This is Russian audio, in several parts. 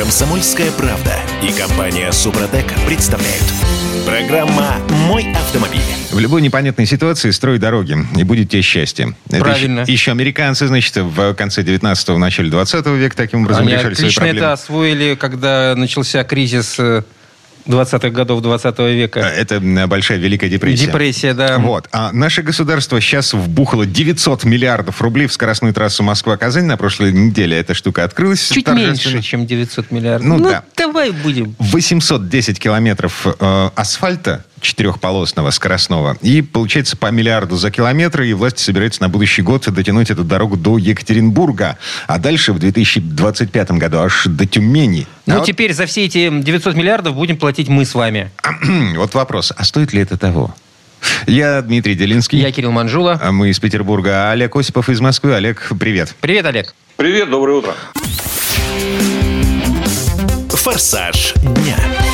Комсомольская правда и компания Супротек представляют. Программа «Мой автомобиль». В любой непонятной ситуации строй дороги, и будет тебе счастье. Это Правильно. Еще, еще американцы, значит, в конце 19-го, в начале 20 века таким образом Они решали свои отлично проблемы. это освоили, когда начался кризис э, 20-х годов 20 века. Это м, большая Великая депрессия. Депрессия, да. Вот. А наше государство сейчас вбухало 900 миллиардов рублей в скоростную трассу Москва-Казань. На прошлой неделе эта штука открылась. Чуть торжественно. меньше, чем 900 миллиардов. Ну да. давай будем. 810 километров э, асфальта четырехполосного, скоростного. И получается по миллиарду за километр. И власти собираются на будущий год дотянуть эту дорогу до Екатеринбурга. А дальше в 2025 году аж до Тюмени. Ну, А вот- теперь за все эти 900 миллиардов будем платить мы с вами. вот вопрос. А стоит ли это того? Я Дмитрий Делинский. Я Кирилл Манжула. А Мы из Петербурга. А Олег Осипов из Москвы. Олег, привет. Привет, Олег. Привет, доброе утро. «Форсаж дня».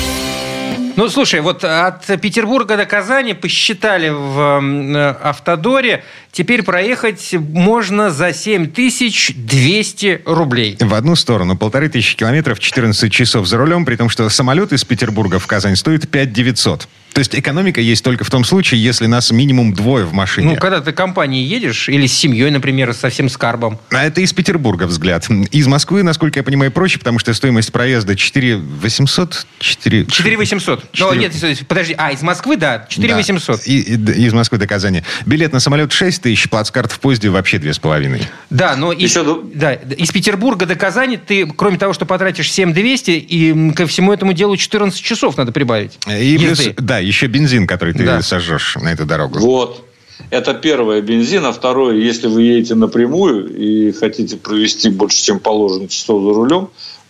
Ну, слушай, вот от Петербурга до Казани посчитали в э, Автодоре. Теперь проехать можно за 7200 рублей. В одну сторону полторы тысячи километров, 14 часов за рулем, при том, что самолет из Петербурга в Казань стоит 5 900. То есть экономика есть только в том случае, если нас минимум двое в машине. Ну, когда ты компанией едешь, или с семьей, например, совсем с карбом. А это из Петербурга взгляд. Из Москвы, насколько я понимаю, проще, потому что стоимость проезда 4 800, 4... 4 800. Ну, Четыре- нет, подожди. А, из Москвы, да, 4 Да. 800. И, и- из Москвы до Казани. Билет на самолет 6 тысяч, плацкарт в поезде вообще 2,5. Да, но из, Еще да, из Петербурга до Казани ты, кроме того, что потратишь 7200, и м, ко всему этому делу 14 часов надо прибавить. И плюс, да, еще бензин, который ты Да. сожжешь на эту дорогу. Вот. Это первое бензин, а второе, если вы едете напрямую и хотите провести больше, чем положено часов за рулем,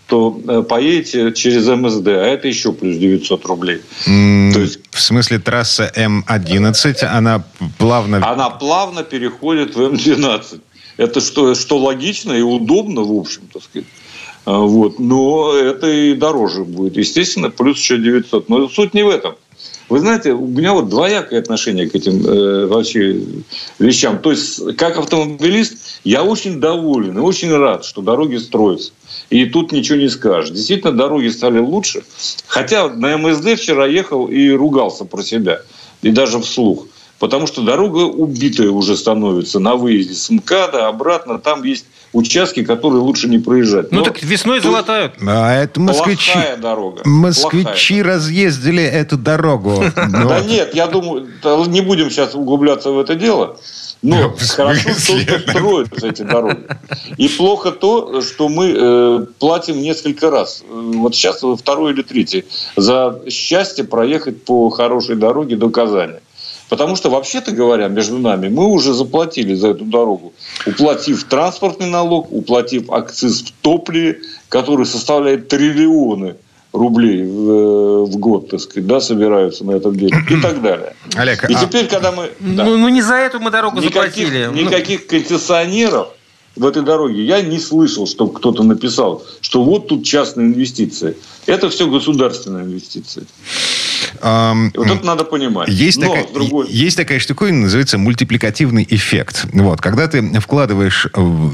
то э, поедете через МСД, а это еще плюс 900 рублей. М, То есть- В смысле, трасса М11, она плавно... Она плавно переходит в М12. Это что, что логично и удобно, в общем, так сказать. А, Вот. Но это и дороже будет. Естественно, плюс еще 900. Но суть не в этом. Вы знаете, у меня вот двоякое отношение к этим э, вообще вещам. То есть, как автомобилист, я очень доволен и очень рад, что дороги строятся. И тут ничего не скажешь. Действительно, дороги стали лучше. Хотя на МСД вчера ехал и ругался про себя. И даже вслух. Потому что дорога убитая уже становится на выезде с МКАДа, обратно. Там есть участки, которые лучше не проезжать. Ну Но так весной золотают. А это москвичи. Плохая дорога. Москвичи разъездили эту дорогу. Ну, Да нет, я думаю, не будем сейчас углубляться в это дело. Но хорошо, что строятся эти дороги. И плохо то, что мы э, платим несколько раз. Э, Вот сейчас вы второй или третий. За счастье проехать по хорошей дороге до Казани. Потому что, вообще-то говоря, между нами, мы уже заплатили за эту дорогу, уплатив транспортный налог, уплатив акциз в топливе, который составляет триллионы рублей в, э, в год, так сказать, да, собираются на этом деле и так далее. Олег, И а- теперь, когда мы... да, Ну, ну, не за эту мы дорогу никаких, заплатили. Ну, никаких концессионеров в этой дороге я не слышал, чтобы кто-то написал, что вот тут частные инвестиции. Это все государственные инвестиции. И вот это надо понимать. Есть, Но, такая, другой- есть такая штуковина, называется мультипликативный эффект. Вот, когда ты вкладываешь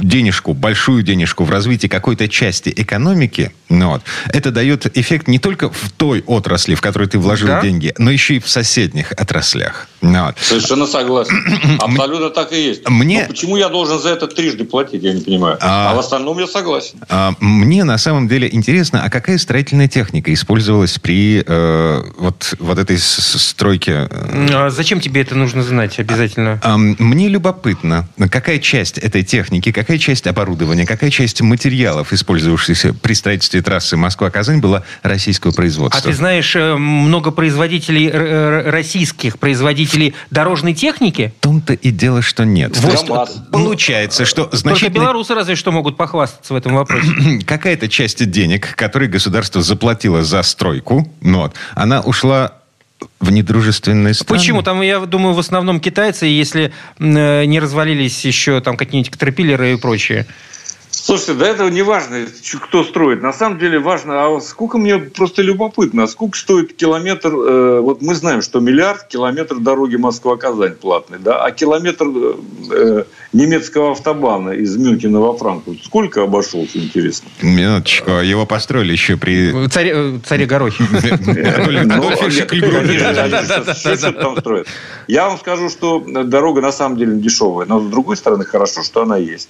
денежку, большую денежку в развитие какой-то части экономики, ну вот, это дает эффект не только в той отрасли, в которой ты вложил Да. деньги, но еще и в соседних отраслях. Ну вот. Совершенно согласен. Абсолютно так и есть. Мне- Но почему я должен за это трижды платить, я не понимаю. А- А, в остальном я согласен. А, Мне на самом деле интересно, а какая строительная техника использовалась при э, вот, вот этой с- с- стройке? э, А зачем тебе это нужно знать обязательно? Ам, Мне любопытно, какая часть этой техники, какая часть оборудования, какая часть материалов, использовавшихся при строительстве трассы Москва-Казань, была российского А производства? ты знаешь э, много производителей, российских производителей дорожной техники? В том-то и дело, что нет. Вот. То есть. Получается, что Только значительно... белорусы разве что могут похвастаться в этом вопросе. какая-то часть денег, которые государство заплатило за стройку, ну вот, она ушла в недружественные страны. Почему? Там, я думаю, в основном китайцы, если э, не развалились еще там какие-нибудь катерпиллеры и прочее. Слушайте, до этого не важно, кто строит. На самом деле важно, а сколько мне просто любопытно, сколько стоит километр, э, вот мы знаем, что миллиард километр дороги Москва-Казань платный, да, а километр э, немецкого автобана из Мюнхена во Франкфурт сколько обошелся, интересно? Минуточку, его построили еще при... Царе, царе Горохе. Я вам скажу, что дорога на самом деле дешевая, но с другой стороны хорошо, что она есть.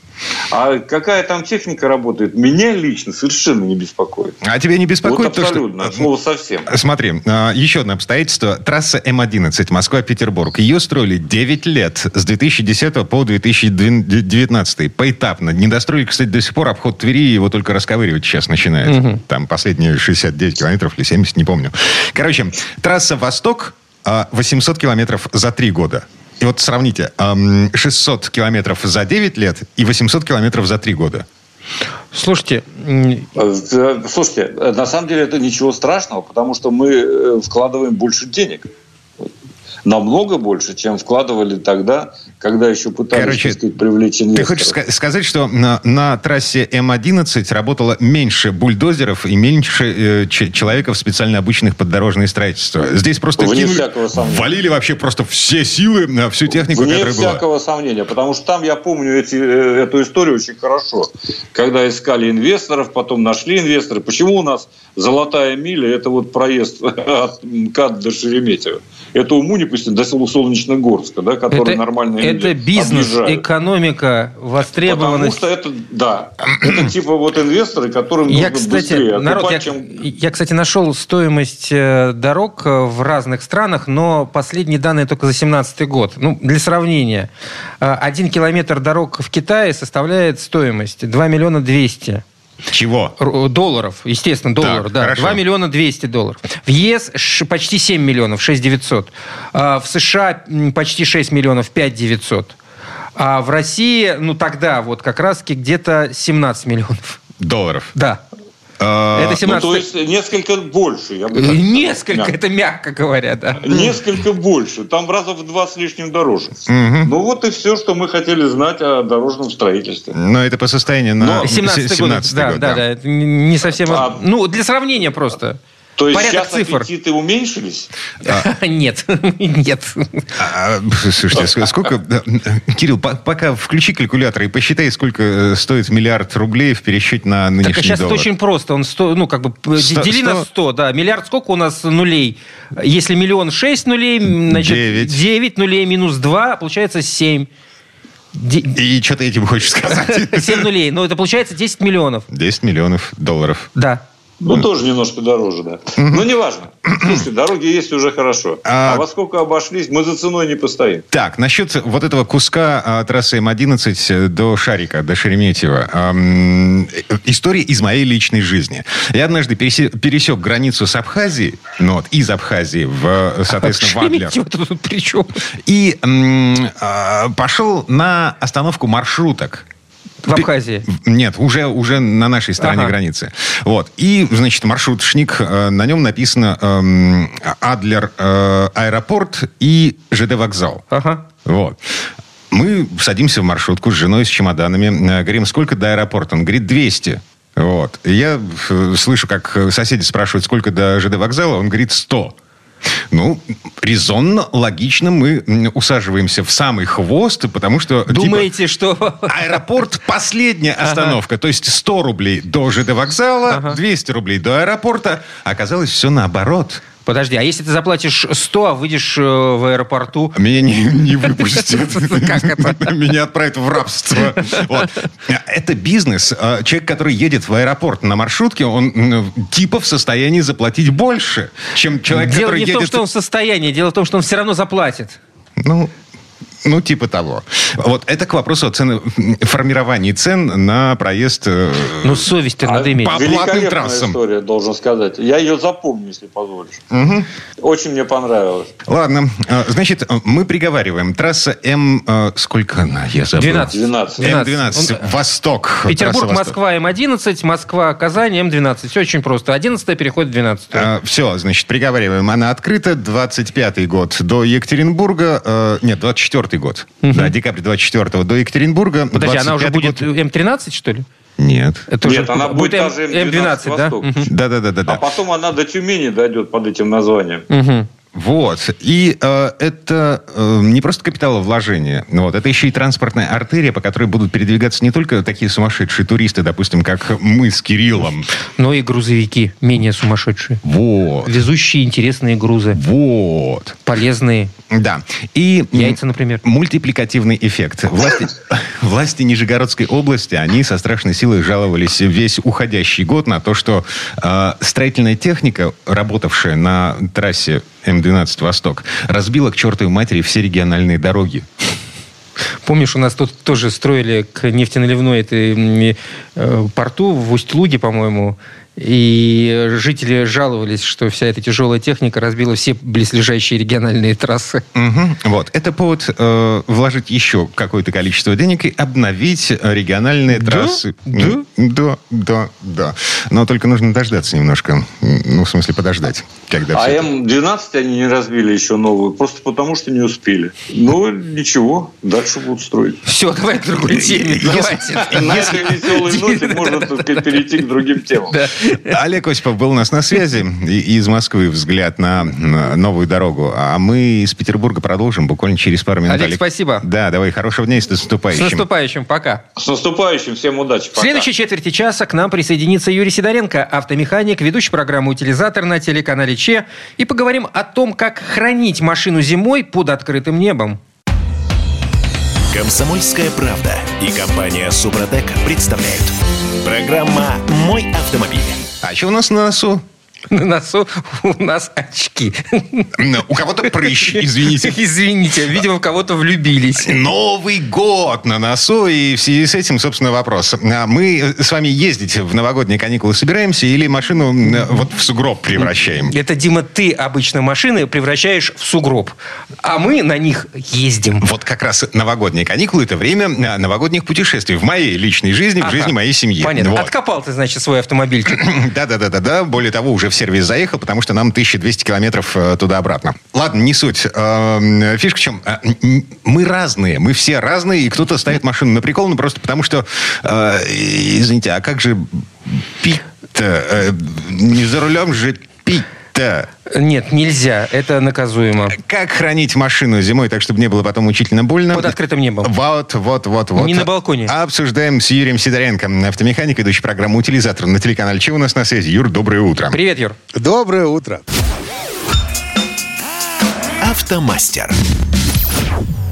А какая там техника работает, меня лично совершенно не беспокоит. А тебя не беспокоит вот абсолютно, то, что... слово совсем. Смотри, а, еще одно обстоятельство. Трасса М-11 Москва-Петербург. Ее строили 9 лет, с 2010 по 2019. Поэтапно. Не достроили, кстати, до сих пор обход Твери, его только расковыривать сейчас начинает. Угу. Там последние 69 километров или 70, не помню. Короче, трасса «Восток» 800 а, километров за 3 года. И вот сравните, 600 километров за 9 лет и 800 километров за 3 года. Слушайте... Э, слушайте, на самом деле это ничего страшного, потому что мы э, вкладываем больше денег намного больше, чем вкладывали тогда, когда еще пытались Короче, сказать, привлечь инвесторов. Ты хочешь сказать, что на, на трассе М11 работало меньше бульдозеров и меньше э, человеков, специально обученных под дорожное строительство? Здесь просто Вне кинули, валили вообще просто все силы на всю технику, Вне которая всякого была. сомнения, потому что там я помню эти, э, эту историю очень хорошо. Когда искали инвесторов, потом нашли инвесторы. Почему у нас золотая миля – это вот проезд от МКАД до Шереметьево? Это уму не пустим до Солнечногорска, да, который это, нормально Это бизнес, объезжают. экономика, востребованность. Потому что это, да, это типа вот инвесторы, которым я, нужно кстати, быстрее народ, я, чем... я, кстати, нашел стоимость э, дорог э, в разных странах, но последние данные только за 2017 год. Ну, для сравнения, э, один километр дорог в Китае составляет стоимость 2 миллиона 200. Чего? Долларов, естественно, долларов, так, да. Хорошо. 2 миллиона 200 долларов. В ЕС почти 7 миллионов, 6 900. А в США почти 6 миллионов, 5 900. А в России, ну тогда вот как раз-таки где-то 17 миллионов. Долларов? Да. А, это 17... Ну, то есть несколько больше. Я бы несколько, мягко. это мягко говоря, да. Несколько больше. Там раза в два с лишним дороже. Угу. Ну вот и все, что мы хотели знать о дорожном строительстве. Но это по состоянию на 17 год. год. Да, да, да, да. Это не совсем... А... Ну, для сравнения просто. То есть Порядок сейчас цифр. аппетиты уменьшились? А, нет, нет. А, слушайте, сколько... Кирилл, пока включи калькулятор и посчитай, сколько э, стоит миллиард рублей в пересчете на нынешний Так, а сейчас доллар. это очень просто. Он 100, ну, как бы, 100, дели 100? на 100, да. Миллиард сколько у нас нулей? Если миллион шесть нулей, значит, 9. 9 нулей минус 2, получается 7. И что ты этим хочешь сказать? 7 нулей. Ну, это получается 10 миллионов. 10 миллионов долларов. Да. Ну, тоже немножко дороже, да. Но неважно. Слушайте, дороги есть уже хорошо. А, а во сколько обошлись, мы за ценой не постоим. Так, насчет вот этого куска а, трассы М11 до Шарика, до Шереметьево. А, история из моей личной жизни. Я однажды пересек, пересек границу с Абхазией, ну вот, из Абхазии в, соответственно, а Вадлер. тут при чем? И а, пошел на остановку маршруток. В Абхазии? Нет, уже, уже на нашей стороне ага. границы. Вот. И, значит, маршрутшник, э, на нем написано э, Адлер э, аэропорт и ЖД вокзал. Ага. Вот. Мы садимся в маршрутку с женой, с чемоданами. Э, говорим, сколько до аэропорта? Он говорит, 200. Вот. И я э, слышу, как соседи спрашивают, сколько до ЖД вокзала. Он говорит, 100. Ну, резонно, логично мы усаживаемся в самый хвост, потому что... Типа, Думаете, типа, что... Аэропорт – последняя остановка. Ага. То есть 100 рублей до ЖД вокзала, ага. 200 рублей до аэропорта. Оказалось, все наоборот. Подожди, а если ты заплатишь 100, а выйдешь э, в аэропорту... Меня не, не выпустят. Как это? Меня отправят в рабство. Вот. Это бизнес. А, человек, который едет в аэропорт на маршрутке, он типа в состоянии заплатить больше, чем человек, Дело который едет... Дело не в том, что он в состоянии. Дело в том, что он все равно заплатит. Ну, ну, типа того. Вот это к вопросу о цены, формировании цен на проезд... Э, ну, совесть-то а, надо иметь. По платным трассам. история, должен сказать. Я ее запомню, если позволишь. Угу. Очень мне понравилось. Ладно. А, значит, мы приговариваем. Трасса М... Э, сколько она? Я забыл. 12. 12. М12. Он... Восток. Петербург, Москва, М11. Москва, Казань, М12. Все очень просто. 11 переходит в 12. А, все, значит, приговариваем. Она открыта. 25 год до Екатеринбурга. Э, нет, 24 год. Угу. Да, декабрь 24 до Екатеринбурга. Подожди, она уже будет год... М13, что ли? Нет. Это Нет, уже она будет М- даже М12, М12 да? Восток. Мгм. Да-да-да-да. А потом она до Тюмени дойдет под этим названием. Мгм. Вот. И э, это э, не просто капиталовложение. Вот. Это еще и транспортная артерия, по которой будут передвигаться не только такие сумасшедшие туристы, допустим, как мы с Кириллом. Но и грузовики менее сумасшедшие. Вот. Везущие интересные грузы. Вот. Полезные. Да. И Яйца, например. Мультипликативный эффект. Власти, власти Нижегородской области, они со страшной силой жаловались весь уходящий год на то, что э, строительная техника, работавшая на трассе М12 «Восток», разбила к чертовой матери все региональные дороги. Помнишь, у нас тут тоже строили к нефтеналивной этой э, порту в Усть-Луге, по-моему, и жители жаловались, что вся эта тяжелая техника разбила все близлежащие региональные трассы. Мгм. Вот. Это повод э, вложить еще какое-то количество денег и обновить э, региональные Да? трассы. Да? Да, да, да. Но только нужно дождаться немножко. Ну, в смысле, подождать. Когда А все это- М12 они не разбили еще новую, просто потому что не успели. Ну, ничего, дальше будут строить. Все, давай к другой теме. Хватит. На этой веселой ноте можно перейти к другим темам. Олег Осипов был у нас на связи. И из Москвы взгляд на новую дорогу. А мы из Петербурга продолжим буквально через пару минут. Олег, спасибо. Да, давай. Хорошего дня и с С наступающим. наступающим. Пока. С наступающим, всем удачи. В Пока. следующей четверти часа к нам присоединится Юрий Сидоренко, автомеханик, ведущий программы «Утилизатор» на телеканале ЧЕ. И поговорим о том, как хранить машину зимой под открытым небом. Комсомольская правда и компания Супротек представляют. Программа «Мой автомобиль». А что у нас на носу? На носу у нас очки. Ну, У кого-то прыщ, извините. Извините, видимо, в кого-то влюбились. Новый год на носу, и в связи с этим, собственно, вопрос. А Мы с вами ездить в новогодние каникулы собираемся или машину вот в сугроб превращаем? Это, Дима, ты обычно машины превращаешь в сугроб, а мы на них ездим. Вот как раз новогодние каникулы – это время а, новогодних путешествий в моей личной жизни, в жизни моей семьи. Понятно. Вот. Откопал ты, значит, свой автомобильчик. Да-да-да-да-да. Более того, уже в сервис заехал, потому что нам 1200 километров э, туда-обратно. Ладно, не суть. Эм, Фишка в чем? Э, Мы разные. Мы все разные, и кто-то ставит машину на прикол, ну просто потому что... э, Извините, а как же пить-то? Э, Не за рулем же пить-то. Нет, нельзя. Это наказуемо. Как хранить машину зимой, так, чтобы не было потом мучительно больно? Под открытым небом. Вот, вот, вот, вот. Не на балконе. Обсуждаем с Юрием Сидоренко, автомеханик, ведущий программу «Утилизатор» на телеканале «Че у нас на связи?» Юр, доброе утро. Привет, Юр. Доброе утро. Автомастер.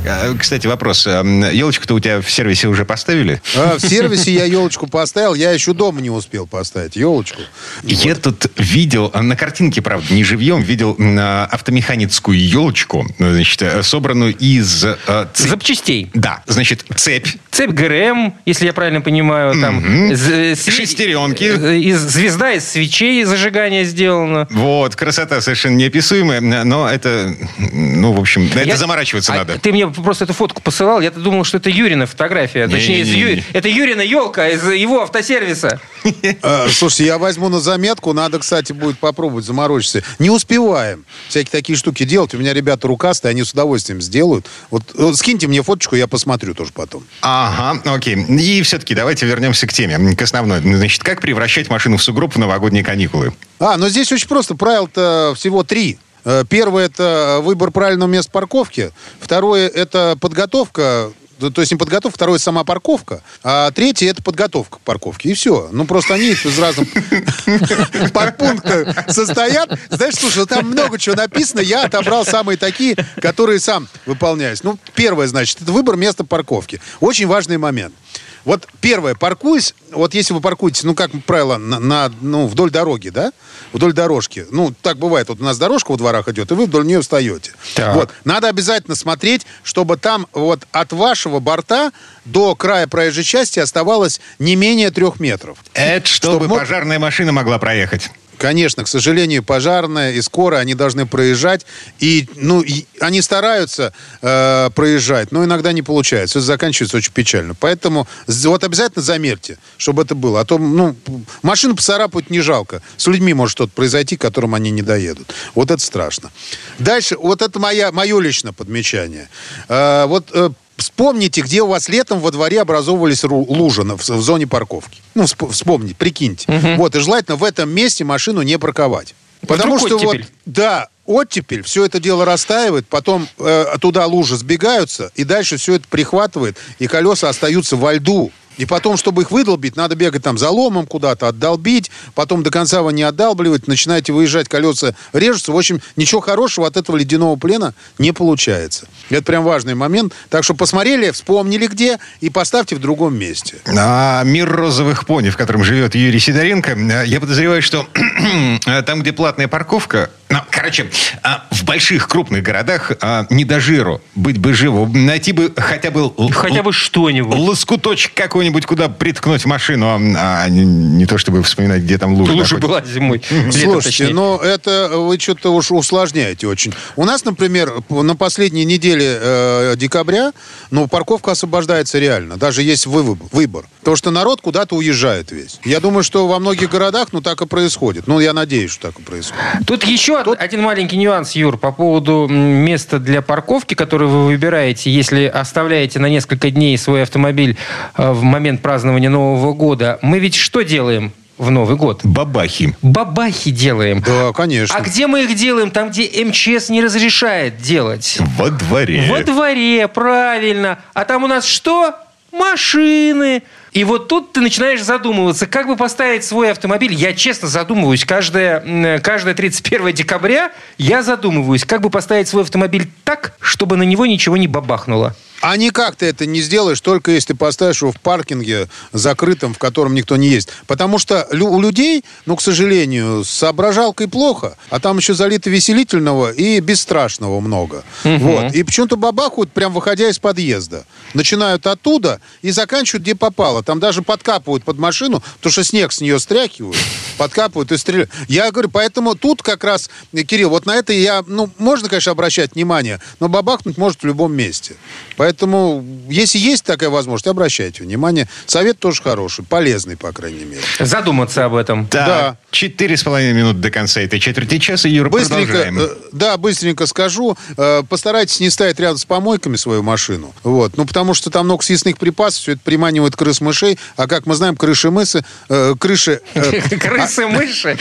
А, Кстати, вопрос. Елочку-то у тебя в сервисе уже поставили? А, в сервисе я елочку поставил, я еще дома не успел поставить елочку. Я тут видел, а, на картинке, правда, не живьем, видел м, а, автомеханицкую елочку, значит, э, собранную из... э, цеп- Запчастей. Да, значит, цепь, Цепь ГРМ, если я правильно понимаю, там све- Шестеренки. из звезда из свечей зажигания сделана. вот, красота совершенно неописуемая, но это, ну, в общем, на это Я- заморачиваться А надо. Ты мне просто эту фотку посылал, я-то думал, что это Юрина фотография. Точнее, из Не-не-не. Ю- это Юрина елка из его автосервиса. А, слушайте, я возьму на заметку, надо, кстати, будет попробовать заморочиться. Не успеваем всякие такие штуки делать. У меня ребята рукастые, они с удовольствием сделают. Вот, вот скиньте мне фоточку, я посмотрю тоже потом. Ага, окей. И все-таки давайте вернемся к теме, к основной. Значит, как превращать машину в сугроб в новогодние каникулы? А, но здесь очень просто. Правил-то всего три. Э, Первое – это выбор правильного места парковки. Второе – это подготовка то есть не подготовка, второе сама парковка, а третье это подготовка к парковке. И все. Ну, просто они из разных подпунктов состоят. Знаешь, слушай, там много чего написано. Я отобрал самые такие, которые сам выполняюсь. Ну, первое, значит, это выбор места парковки. Очень важный момент. Вот первое, паркуясь, вот если вы паркуетесь, ну, как правило, на, на- ну, вдоль дороги, да, вдоль дорожки, ну, так бывает, вот у нас дорожка во дворах идет, и вы вдоль нее встаете. Так. Вот, надо обязательно смотреть, чтобы там вот от вашего борта до края проезжей части оставалось не менее трех метров. Это чтобы Чтоб мог- пожарная машина могла проехать. Конечно, к сожалению, пожарная и скорая, они должны проезжать. И, ну, и они стараются э, проезжать, но иногда не получается. Это заканчивается очень печально. Поэтому вот обязательно замерьте, чтобы это было. А то, ну, машину поцарапать не жалко. С людьми может что-то произойти, к которым они не доедут. Вот это страшно. Дальше, вот это моя, мое личное подмечание. Э, вот э, вспомните, где у вас летом во дворе образовывались лужи в, в зоне парковки. Ну, всп- вспомните, прикиньте. Вот, и желательно в этом месте машину не парковать. Потому Вдруг что вот, да, оттепель, все это дело растаивает, потом э, туда лужи сбегаются, и дальше все это прихватывает, и колеса остаются во льду. И потом, чтобы их выдолбить, надо бегать там за ломом куда-то, отдолбить, потом до конца вы не отдалбливать, начинаете выезжать, колеса режутся. В общем, ничего хорошего от этого ледяного плена не получается. Это прям важный момент. Так что посмотрели, вспомнили где, и поставьте в другом месте. А мир розовых пони, в котором живет Юрий Сидоренко, э, я подозреваю, что э, там, где платная парковка, ну, короче, а, в больших крупных городах а, не до жиру быть бы живу. Найти бы хотя бы... Хотя бы что-нибудь. Лоскуточек какой-нибудь, куда приткнуть машину, а, а не, не то чтобы вспоминать, где там лужа. Лучше находится. была зимой. Слушайте, но это вы что-то уж усложняете очень. У нас, например, на последней неделе э, декабря, ну, парковка освобождается реально. Даже есть вы- выбор. Потому что народ куда-то уезжает весь. Я думаю, что во многих городах, ну, так и происходит. Ну, я надеюсь, что так и происходит. Тут еще од- один маленький нюанс, Юр, по поводу места для парковки, которое вы выбираете, если оставляете на несколько дней свой автомобиль э, в момент празднования Нового года. Мы ведь что делаем в Новый год? Бабахи. Бабахи делаем. Да, конечно. А где мы их делаем? Там, где МЧС не разрешает делать. Во дворе. Во дворе, правильно. А там у нас что? Машины. И вот тут ты начинаешь задумываться, как бы поставить свой автомобиль. Я честно задумываюсь. Каждое, каждое 31 декабря я задумываюсь, как бы поставить свой автомобиль так, чтобы на него ничего не бабахнуло. А никак ты это не сделаешь, только если ты поставишь его в паркинге закрытом, в котором никто не есть. Потому что у людей, ну, к сожалению, с соображалкой плохо, а там еще залито веселительного и бесстрашного много. Вот. И почему-то бабахают, прям выходя из подъезда. Начинают оттуда и заканчивают где попало. Там даже подкапывают под машину, потому что снег с нее стряхивают, подкапывают и стреляют. Я говорю, поэтому тут как раз, Кирилл, вот на это я, ну, можно, конечно, обращать внимание, но бабахнуть может в любом месте. Поэтому, если есть такая возможность, обращайте внимание. Совет тоже хороший, полезный, по крайней мере. Задуматься об этом. Да. четыре с половиной минут до конца этой четверти часа. Юра, Быстренько, продолжаем. э, да, быстренько скажу. Э, постарайтесь не ставить рядом с помойками свою машину. Вот. Ну, потому что там много съестных припасов, все это приманивает крыс мышей. А как мы знаем, крыши мысы, э, крыши... э, Крысы, мыши.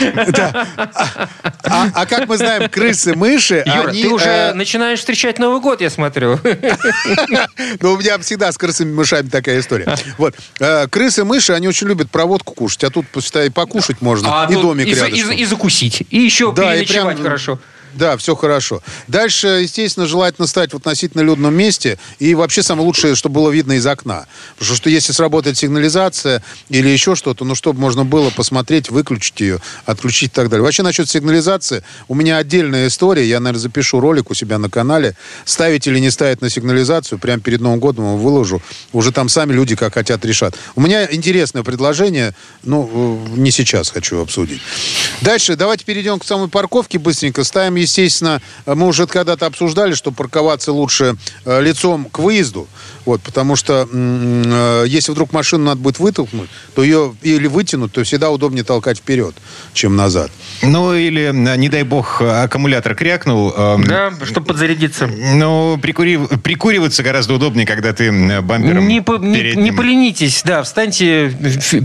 а, а как мы знаем, крысы мыши, Юра, они... ты уже начинаешь встречать Новый год, я смотрю. Ну, у меня всегда с крысами мышами такая история. Вот. Э, Крысы мыши, они очень любят проводку кушать, а тут, посчитай, и покушать можно, и домик А, и, рядышком. за- и закусить. И еще переночевать хорошо. Да, все хорошо. Дальше, естественно, желательно стать в относительно людном месте. И вообще самое лучшее, чтобы было видно из окна. Потому что если сработает сигнализация или еще что-то, ну, чтобы можно было посмотреть, выключить ее, отключить и так далее. Вообще, насчет сигнализации, у меня отдельная история. Я, наверное, запишу ролик у себя на канале. Ставить или не ставить на сигнализацию, прямо перед Новым годом его выложу. Уже там сами люди как хотят решат. У меня интересное предложение, ну, э, не сейчас хочу обсудить. Дальше, давайте перейдем к самой парковке быстренько. Ставим, естественно, мы уже когда-то обсуждали, что парковаться лучше э, лицом к выезду. Вот, потому что э, если вдруг машину надо будет вытолкнуть, то ее или вытянуть, то всегда удобнее толкать вперед, чем назад. Ну, или, э, не дай бог, аккумулятор крякнул. э, Да, чтобы подзарядиться. Ну, прикурив- прикуриваться гораздо удобнее, когда ты бампером Не, по- не- не поленитесь, да, встаньте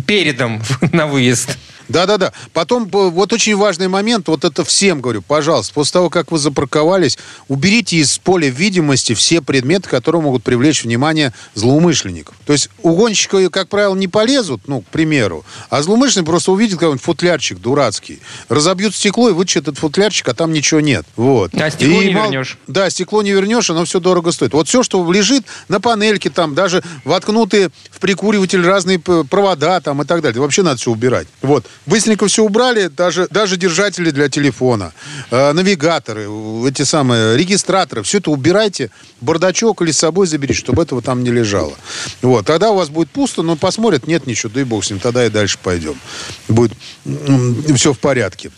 передом на выезд. Да-да-да. Потом, э, вот очень важный момент, вот это всем говорю, пожалуйста, после того, как вы запарковались, уберите из поля видимости все предметы, которые могут привлечь внимание злоумышленников. То есть угонщики, как правило, не полезут, ну, к примеру, а злоумышленник просто увидит какой-нибудь футлярчик дурацкий, разобьют стекло и вытащат этот футлярчик, а там ничего нет. Вот. А стекло И не мало- вернешь. Да, стекло не вернешь, оно все дорого стоит. Вот все, что лежит на панельке, там, даже воткнутые в прикуриватель разные провода там и так далее. Вообще надо все убирать. Вот. Быстренько все убрали, даже, даже держатели для телефона, э, навигаторы, эти самые регистраторы, все это убирайте, бардачок или с собой заберите, чтобы этого там не лежало. Вот. Тогда у вас будет пусто, но посмотрят, нет ничего, да и бог с ним, тогда и дальше пойдем. Будет все в порядке.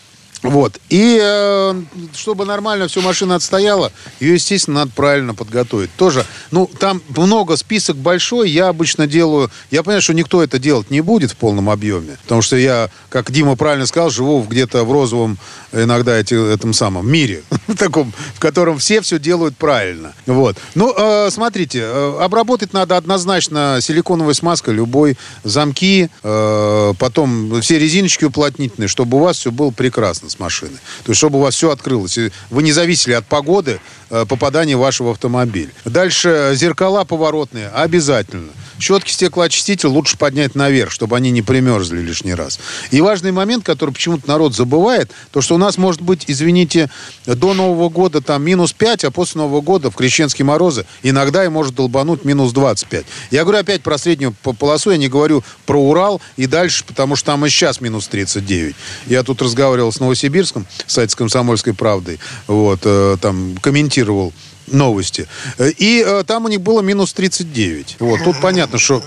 Вот. И э, чтобы нормально всю машина отстояла, ее, естественно, надо правильно подготовить. Тоже, ну, там много, список большой. Я обычно делаю... Я понимаю, что никто это делать не будет в полном объеме. Потому что я, как Дима правильно сказал, живу где-то в розовом, иногда эти, этом самом мире. в таком, в котором все все делают правильно. Вот. Ну, э, смотрите, э, обработать надо однозначно силиконовой смазкой любой. Замки, э, потом все резиночки уплотнительные, чтобы у вас все было прекрасно машины. То есть, чтобы у вас все открылось. Вы не зависели от погоды э, попадания вашего автомобиля. Дальше э, зеркала поворотные обязательно. Щетки стеклоочиститель лучше поднять наверх, чтобы они не примерзли лишний раз. И важный момент, который почему-то народ забывает, то, что у нас может быть, извините, до Нового года там минус 5, а после Нового года в крещенские морозы иногда и может долбануть минус 25. Я говорю опять про среднюю полосу, я не говорю про Урал и дальше, потому что там и сейчас минус 39. Я тут разговаривал с Новосибирском, сайт с «Комсомольской правдой», вот, э, там комментировал новости. Э, и э, там у них было минус 39. Вот, тут понятно, что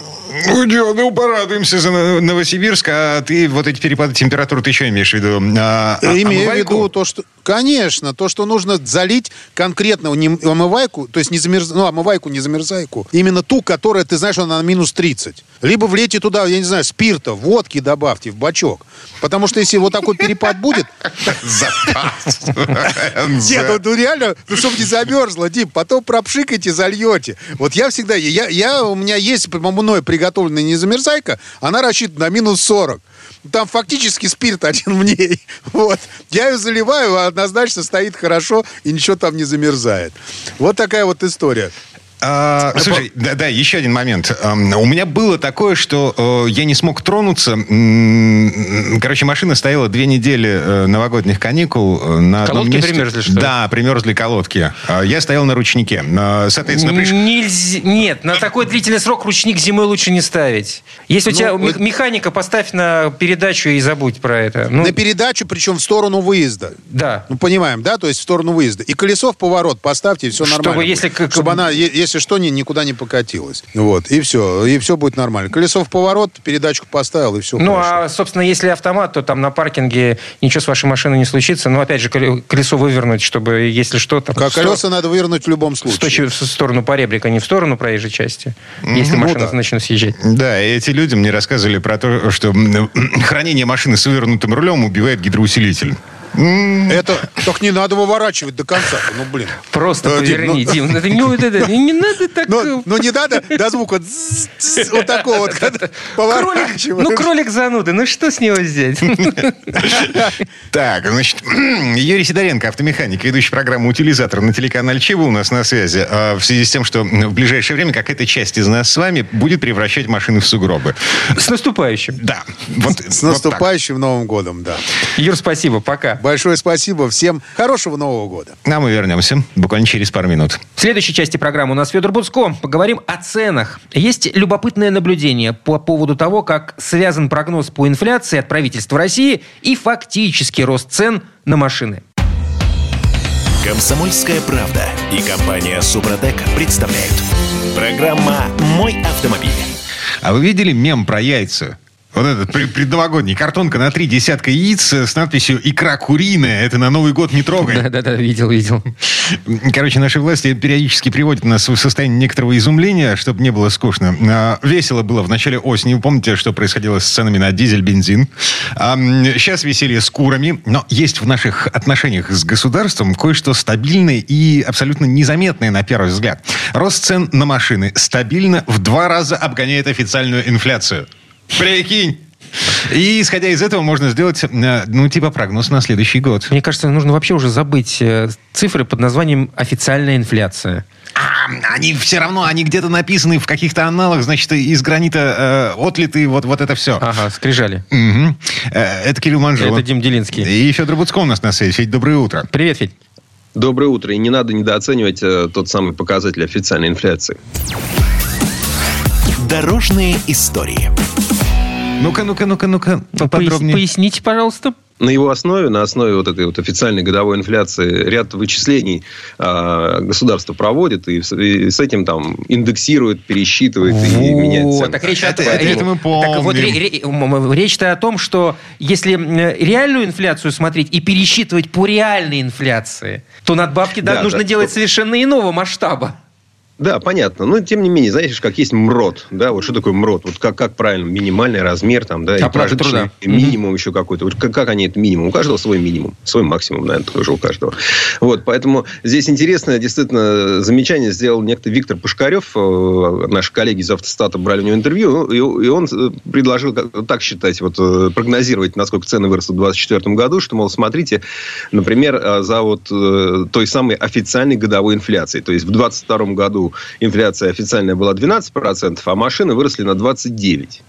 ну, Дио, ну, порадуемся за Новосибирск, а ты вот эти перепады температуры ты что имеешь в виду? А, а, Имею в виду то, что... Конечно, то, что нужно залить конкретно не омывайку, то есть не замерз... ну, омывайку, не замерзайку, именно ту, которая, ты знаешь, она на минус 30. Либо влейте туда, я не знаю, спирта, водки добавьте в бачок. Потому что если вот такой перепад будет... Запас. Нет, ну, ну реально, ну чтобы не замерзло, Дим, потом пропшикайте, зальете. Вот я всегда, я, я, у меня есть мной приготовленная незамерзайка, она рассчитана на минус 40. Там фактически спирт один в ней. Вот. Я ее заливаю, а однозначно стоит хорошо и ничего там не замерзает. Вот такая вот история. А, слушай, да, да, еще один момент. У меня было такое, что э, я не смог тронуться. Короче, машина стояла две недели э, новогодних каникул э, на колодки одном месте. примерзли, что ли? Да, примерзли колодки. А Я стоял на ручнике. Соответственно, приш... Нельзя... Нет, на такой длительный срок ручник зимой лучше не ставить. Если у Ну, тебя вот- мех- механика, поставь на передачу и забудь про это. Ну, На передачу, причем в сторону выезда. да. Ну, понимаем, да? То есть в сторону выезда. И колесо в поворот поставьте, и все Чтобы нормально. если будет. как- Чтобы она, е- если что, ни- никуда не покатилась. Вот, и все. И все будет нормально. Колесо в поворот, передачку поставил, и все Ну, хорошо. а, собственно, если автомат, то там на паркинге ничего с вашей машиной не случится. Но, опять же, коле- колесо вывернуть, чтобы, если что, там... Как в стор- колеса надо вывернуть в любом в случае. в сторону поребрика, а не в сторону проезжей части, если Ну машина да. начнет съезжать. Да, и эти люди мне рассказывали про то, что хранение машины с вывернутым рулем убивает гидроусилитель. Это только не надо выворачивать до конца. Ну, блин. Просто Дим, поверни, ну- Дим. Это не, надо так... Ну, э, ну, не надо до звука вот такого вот, когда поворачиваешь. ну, кролик зануда, ну что с него взять? Так, значит, Юрий Сидоренко, автомеханик, ведущий программу «Утилизатор» на телеканале ЧЕВО у нас на связи. А, В связи с тем, что в ближайшее время какая-то часть из нас с вами будет превращать машины в сугробы. С наступающим. Да. Вот, С наступающим Новым годом, да. Юр, спасибо, пока. Большое спасибо. Всем хорошего Нового года. А мы вернемся буквально через пару минут. В следующей части программы у нас Федор Буцко. Поговорим о ценах. Есть любопытное наблюдение по поводу того, как связан прогноз по инфляции от правительства России и фактический рост цен на машины. Комсомольская правда и компания Супротек представляют. Программа «Мой автомобиль». А вы видели мем про яйца? Вот этот пред- предновогодний. Картонка на три десятка яиц с надписью «Икра куриная». Это на Новый год не трогай. Да-да-да, видел, видел. Короче, наши власти периодически приводят нас в состояние некоторого изумления, чтобы не было скучно. А, Весело было в начале осени. Вы помните, что происходило с ценами на дизель, бензин? А, Сейчас веселье с курами. Но есть в наших отношениях с государством кое-что стабильное и абсолютно незаметное на первый взгляд. Рост цен на машины стабильно в два раза обгоняет официальную инфляцию. Прикинь! И, исходя из этого, можно сделать, э, ну, типа прогноз на следующий год. Мне кажется, нужно вообще уже забыть э, цифры под названием «официальная инфляция». А, они все равно, они где-то написаны в каких-то аналах, значит, из гранита э, отлиты, вот, вот это все. Ага, скрижали. Э, это Кирилл Манжула. Это Дим Делинский. И Федор Буцко у нас на связи. Федь, доброе утро. Привет, Федь. Доброе утро. И не надо недооценивать э, тот самый показатель официальной инфляции. Дорожные истории. Ну-ка, ну-ка, ну-ка, ну-ка, поподробнее. Поясните, пожалуйста на его основе, на основе вот этой вот официальной годовой инфляции ряд вычислений э, государство проводит и, и с этим там индексирует, пересчитывает вот, и меняет цены. Так речь, это, это, это мы помним. Так вот, речь-то о том, что если реальную инфляцию смотреть и пересчитывать по реальной инфляции, то надбавки да, нужно да, делать то... совершенно иного масштаба. Да, понятно. Но, тем не менее, знаешь, как есть МРОД, да, вот что такое МРОД? Вот как, как правильно, минимальный размер там, да, Оплата труда. минимум mm-hmm. еще какой-то. Вот как, как они это минимум? У каждого свой минимум, свой максимум, наверное, тоже у каждого. Вот, поэтому здесь интересное, действительно, замечание сделал некто Виктор Пушкарев, э, наши коллеги из автостата брали у него интервью, и, и он э, предложил так считать, вот э, прогнозировать, насколько цены вырастут в 2024 году, что, мол, смотрите, например, за вот той самой официальной годовой инфляцией. То есть в 2022 году инфляция официальная была 12%, а машины выросли на 29%.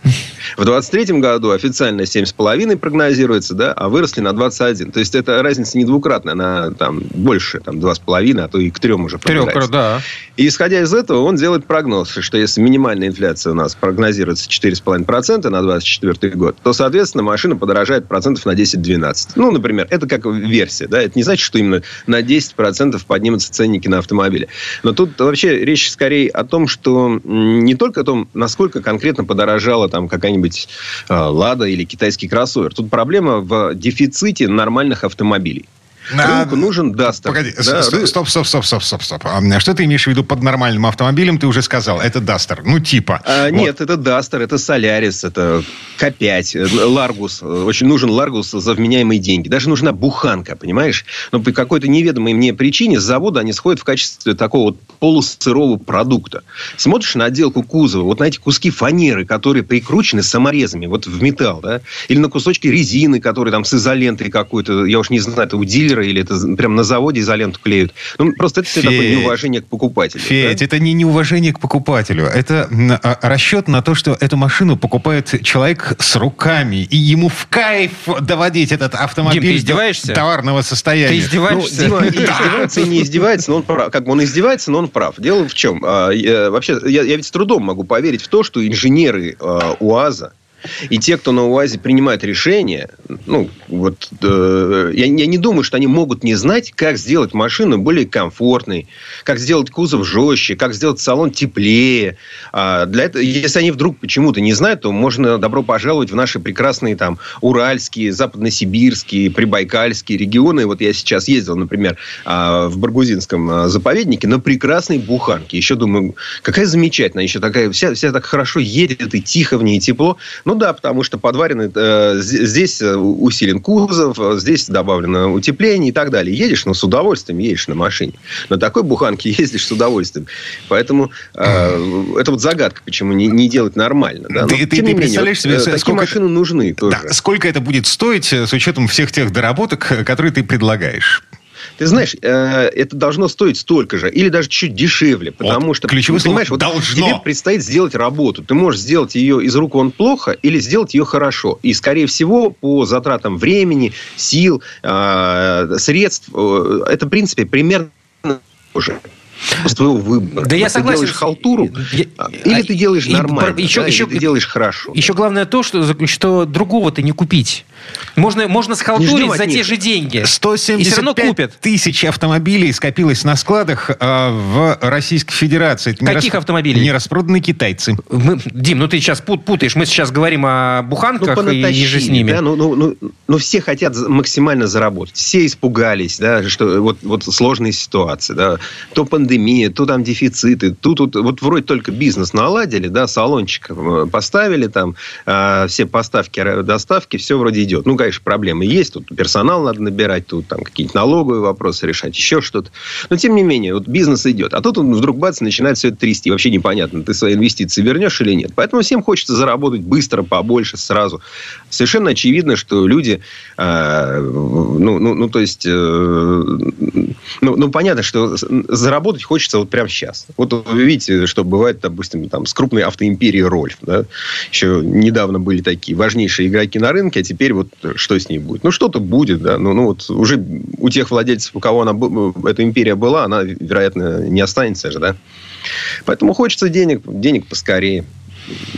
В 2023 году официально 7,5% прогнозируется, да, а выросли на 21%. То есть, это разница не двукратная, она там больше, там 2,5%, а то и к 3 уже Трех, да. И исходя из этого, он делает прогноз, что если минимальная инфляция у нас прогнозируется 4,5% на 2024 год, то, соответственно, машина подорожает процентов на 10-12. Ну, например, это как версия, да, это не значит, что именно на 10% поднимутся ценники на автомобили. Но тут вообще речь скорее о том, что не только о том, насколько конкретно подорожала там какая-нибудь э, «Лада» или китайский кроссовер. Тут проблема в дефиците нормальных автомобилей. Рынку нужен Дастер. Погоди, да? стоп, стоп, стоп, стоп, стоп, стоп. А что ты имеешь в виду под нормальным автомобилем? Ты уже сказал, это Дастер. Ну, типа. А, вот. Нет, это Дастер, это Солярис, это К5, Ларгус. Очень нужен Ларгус за вменяемые деньги. Даже нужна буханка, понимаешь? Но по какой-то неведомой мне причине с завода они сходят в качестве такого вот полусырого продукта. Смотришь на отделку кузова, вот на эти куски фанеры, которые прикручены саморезами вот в металл, да? Или на кусочки резины, которые там с изолентой какой-то, я уж не знаю, это у дилера или это прям на заводе изоленту клеют. Ну, просто это все такое неуважение к покупателю. Федь, да? это не неуважение к покупателю. Это а, расчет на то, что эту машину покупает человек с руками. И ему в кайф доводить этот автомобиль Дим, ты издеваешься? до товарного состояния. Ты издеваешься? Ну, Дима и издевается, и не издевается, но он прав. Как бы он издевается, но он прав. Дело в чем? А, вообще, я, я ведь с трудом могу поверить в то, что инженеры а, УАЗа и те, кто на УАЗе принимает решения, ну, вот, э, я, я не думаю, что они могут не знать, как сделать машину более комфортной, как сделать кузов жестче, как сделать салон теплее. А для этого, если они вдруг почему-то не знают, то можно добро пожаловать в наши прекрасные там уральские, западносибирские, прибайкальские регионы. Вот я сейчас ездил, например, а, в Баргузинском а, заповеднике на прекрасной буханке. Еще думаю, какая замечательная, еще такая, вся, вся так хорошо едет, и тихо в ней, и тепло. Ну да, потому что подварены, э, здесь э, усилен кузов, э, здесь добавлено утепление и так далее. Едешь, но с удовольствием едешь на машине. На такой буханке ездишь с удовольствием. Поэтому э, это вот загадка, почему не, не делать нормально. Да? Но, ты, ты, ты представляешь себе, такие сколько машины нужны тоже. Да, сколько это будет стоить с учетом всех тех доработок, которые ты предлагаешь? Ты знаешь, э, это должно стоить столько же, или даже чуть дешевле, потому вот, что, ключевое понимаешь, вот должно. тебе предстоит сделать работу. Ты можешь сделать ее из рук вон плохо, или сделать ее хорошо. И, скорее всего, по затратам времени, сил, э, средств, э, это, в принципе, примерно уже с твоего выбора. Да я согласен. Ты делаешь халтуру, я, или а, ты делаешь нормально, еще, да, еще, или ты делаешь хорошо. Еще главное то, что, что другого-то не купить. Можно, можно схалтурить за те же деньги. 175 тысяч автомобилей скопилось на складах э, в Российской Федерации. Это Каких рас... автомобилей? Нераспроданные китайцы. Мы, Дим, ну ты сейчас путаешь. Мы сейчас говорим о буханках ну, и же с ними. Да? Ну, ну, ну, ну, все хотят максимально заработать. Все испугались, да, что вот, вот сложные ситуации. Да. То пандемия, то там дефициты. Тут, тут вот вроде только бизнес наладили, да, салончик э, поставили там, э, все поставки, доставки, все вроде идет. Ну, конечно, проблемы есть. Тут персонал надо набирать, тут там какие-то налоговые вопросы решать, еще что-то. Но, тем не менее, вот бизнес идет. А тут он вдруг бац, начинает все это трясти. Вообще непонятно, ты свои инвестиции вернешь или нет. Поэтому всем хочется заработать быстро, побольше, сразу. Совершенно очевидно, что люди, э, ну, ну, ну, то есть, э, ну, ну, понятно, что заработать хочется вот прямо сейчас. Вот вы видите, что бывает, допустим, там, с крупной автоимперией Рольф. Да? Еще недавно были такие важнейшие игроки на рынке, а теперь вот что с ней будет? Ну, что-то будет, да. Ну, ну вот уже у тех владельцев, у кого она, эта империя была, она, вероятно, не останется же, да. Поэтому хочется денег, денег поскорее.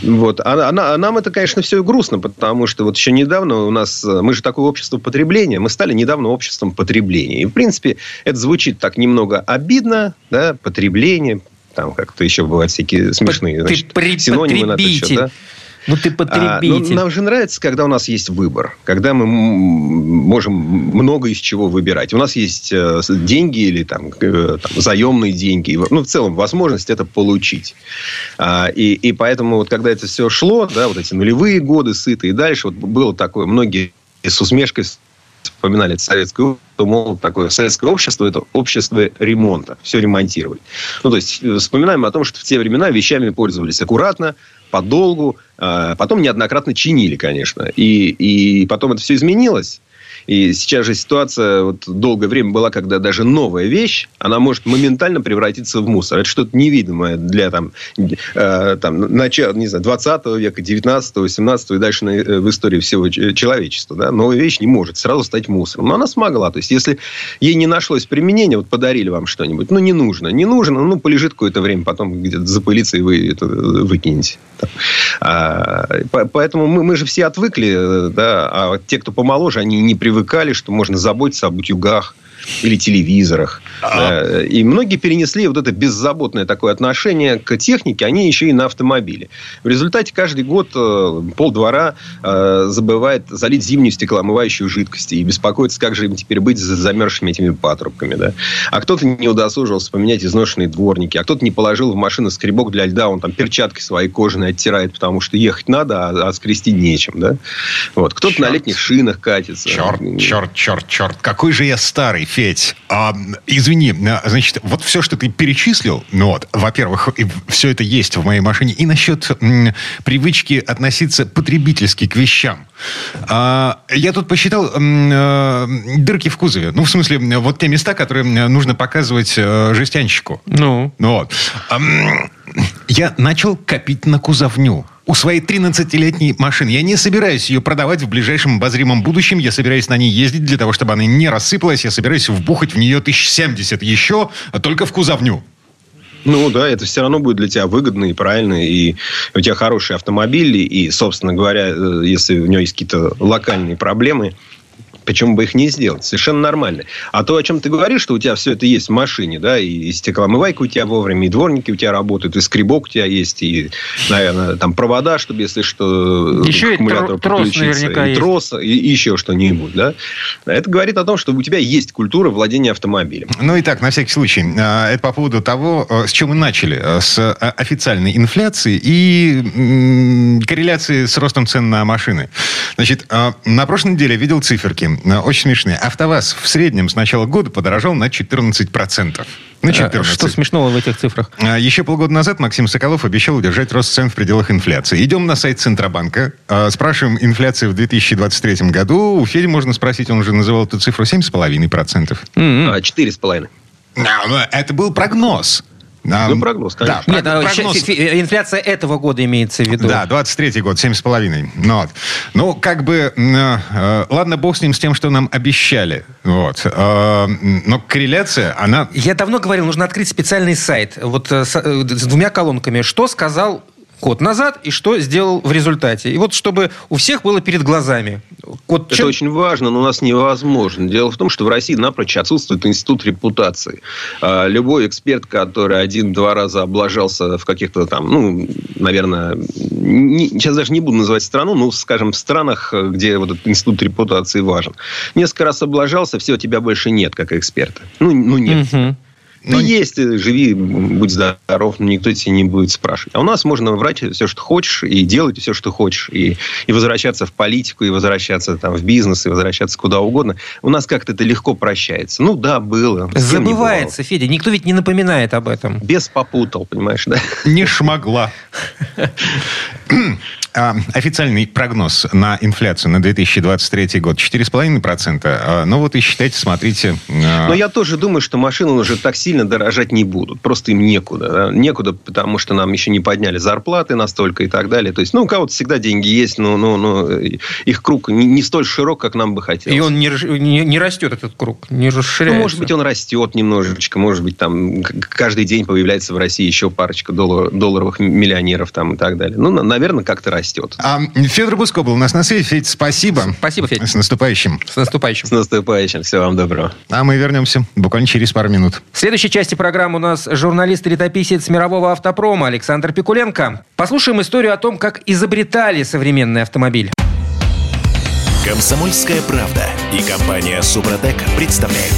Вот. А, а, а нам это, конечно, все грустно, потому что вот еще недавно у нас... Мы же такое общество потребления. Мы стали недавно обществом потребления. И, в принципе, это звучит так немного обидно, да, потребление, там как-то еще бывают всякие смешные значит, Ты синонимы на это счет, да? Ну, ты потребитель. А, ну, нам же нравится, когда у нас есть выбор. Когда мы можем много из чего выбирать. У нас есть э, деньги или там, э, там заемные деньги. Ну, в целом, возможность это получить. А, и, и поэтому, вот, когда это все шло, да, вот эти нулевые годы, сытые и дальше, вот было такое, многие с усмешкой вспоминали советское то, мол, такое советское общество – это общество ремонта. Все ремонтировали. Ну, то есть, э, вспоминаем о том, что в те времена вещами пользовались аккуратно, подолгу, а потом неоднократно чинили, конечно. И, и потом это все изменилось. И сейчас же ситуация вот долгое время была, когда даже новая вещь, она может моментально превратиться в мусор. Это что-то невидимое для там, э, там, начала, не знаю, 20 века, 19 18 и дальше на, э, в истории всего человечества. Да? Новая вещь не может сразу стать мусором. Но она смогла. То есть, если ей не нашлось применения, вот подарили вам что-нибудь, ну, не нужно. Не нужно, ну, полежит какое-то время, потом где-то запылится, и вы это выкинете. А, поэтому мы, мы же все отвыкли, да, а те, кто помоложе, они не привыкли привыкали, что можно заботиться об утюгах, или телевизорах. А. И многие перенесли вот это беззаботное такое отношение к технике, они еще и на автомобиле. В результате каждый год э, полдвора э, забывает залить зимнюю стеклоомывающую жидкость и беспокоится, как же им теперь быть с замерзшими этими патрубками. Да? А кто-то не удосужился поменять изношенные дворники, а кто-то не положил в машину скребок для льда, он там перчатки свои кожаные оттирает, потому что ехать надо, а, а скрести нечем. Да? Вот. Кто-то на летних шинах катится. Черт, черт, черт, черт. Какой же я старый. Федь, а, извини, а, значит, вот все, что ты перечислил, ну вот, во-первых, все это есть в моей машине. И насчет м, привычки относиться потребительски к вещам. А, я тут посчитал м, а, дырки в кузове. Ну, в смысле, вот те места, которые нужно показывать а, жестянщику. Ну? Ну вот. А, я начал копить на кузовню у своей 13-летней машины. Я не собираюсь ее продавать в ближайшем обозримом будущем. Я собираюсь на ней ездить для того, чтобы она не рассыпалась. Я собираюсь вбухать в нее 1070 еще, а только в кузовню. Ну да, это все равно будет для тебя выгодно и правильно, и у тебя хороший автомобиль, и, собственно говоря, э, если у него есть какие-то локальные проблемы, Почему бы их не сделать? Совершенно нормально. А то, о чем ты говоришь, что у тебя все это есть в машине, да, и стеклоомывайка у тебя вовремя, и дворники у тебя работают, и скребок у тебя есть, и, наверное, там провода, чтобы, если что, еще аккумулятор и трос наверняка и трос, и, и еще что-нибудь, да. Это говорит о том, что у тебя есть культура владения автомобилем. Ну и так, на всякий случай, а, это по поводу того, а, с чем мы начали, а, с официальной инфляции и корреляции с ростом цен на машины. Значит, на прошлой неделе видел циферки. Э, очень смешные. АвтоВАЗ в среднем с начала года подорожал на 14%. На 14. А что смешного в этих цифрах? А, еще полгода назад Максим Соколов обещал удержать рост цен в пределах инфляции. Идем на сайт Центробанка, а, спрашиваем инфляцию в 2023 году. У Феди можно спросить, он уже называл эту цифру 7,5%. Mm-hmm. 4,5%. Это был прогноз. Ну, прогноз, конечно. Да, Нет, прогноз... инфляция этого года имеется в виду. Да, 23-й год, 7,5. Ну, вот. ну, как бы, э, ладно, бог с ним, с тем, что нам обещали. Вот. Э, но корреляция, она... Я давно говорил, нужно открыть специальный сайт вот э, с, э, с двумя колонками. Что сказал год назад и что сделал в результате. И вот чтобы у всех было перед глазами. Вот Это чем... очень важно, но у нас невозможно. Дело в том, что в России напрочь отсутствует институт репутации. А, любой эксперт, который один-два раза облажался в каких-то там, ну, наверное, не, сейчас даже не буду называть страну, но, скажем, в странах, где вот этот институт репутации важен. Несколько раз облажался, все, тебя больше нет как эксперта. Ну, ну нет. Угу. Ну, есть, живи, будь здоров, никто тебя не будет спрашивать. А у нас можно врать все, что хочешь, и делать все, что хочешь, и, и возвращаться в политику, и возвращаться там, в бизнес, и возвращаться куда угодно. У нас как-то это легко прощается. Ну, да, было. Забывается, Федя. Никто ведь не напоминает об этом. Без попутал, понимаешь, да? Не шмогла. А, официальный прогноз на инфляцию на 2023 год 4,5%. А, ну вот и считайте, смотрите. А... Но я тоже думаю, что машины уже так сильно дорожать не будут. Просто им некуда. Да? Некуда, потому что нам еще не подняли зарплаты настолько и так далее. То есть, ну, у кого-то всегда деньги есть, но, но, но их круг не, не столь широк, как нам бы хотелось. И он не, не, не растет, этот круг, не расширяется. Ну, может быть, он растет немножечко. Может быть, там каждый день появляется в России еще парочка доллар, долларовых миллионеров там и так далее. Ну, наверное, как-то растет. А, Федор Буско был у нас на связи. Федь, спасибо. Спасибо, Федь. С наступающим. С наступающим. С наступающим. Всего вам доброго. А мы вернемся буквально через пару минут. В следующей части программы у нас журналист и летописец мирового автопрома Александр Пикуленко. Послушаем историю о том, как изобретали современный автомобиль. Комсомольская правда и компания Супротек представляют.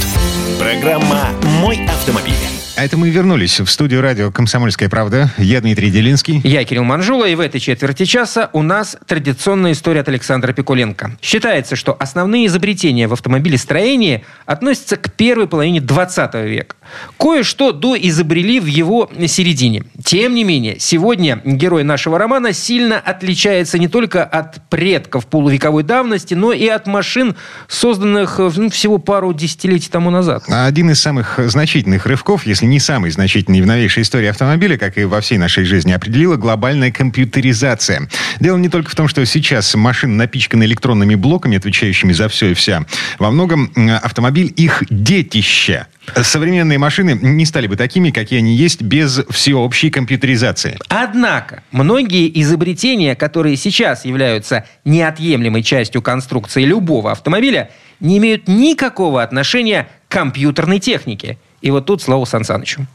Программа «Мой автомобиль». А это мы вернулись в студию радио «Комсомольская правда». Я Дмитрий Делинский. Я Кирилл Манжула. И в этой четверти часа у нас традиционная история от Александра Пикуленко. Считается, что основные изобретения в автомобилестроении относятся к первой половине 20 века. Кое-что доизобрели в его середине. Тем не менее, сегодня герой нашего романа сильно отличается не только от предков полувековой давности, но и от машин, созданных ну, всего пару десятилетий тому назад. Один из самых значительных рывков, если не самый значительный в новейшей истории автомобиля, как и во всей нашей жизни, определила глобальная компьютеризация. Дело не только в том, что сейчас машины напичканы электронными блоками, отвечающими за все и вся. Во многом автомобиль их детище. Современные машины не стали бы такими, какие они есть, без всеобщей компьютеризации. Однако, многие изобретения, которые сейчас являются неотъемлемой частью конструкции любого автомобиля, не имеют никакого отношения к компьютерной технике. И вот тут слово Сан Санычу.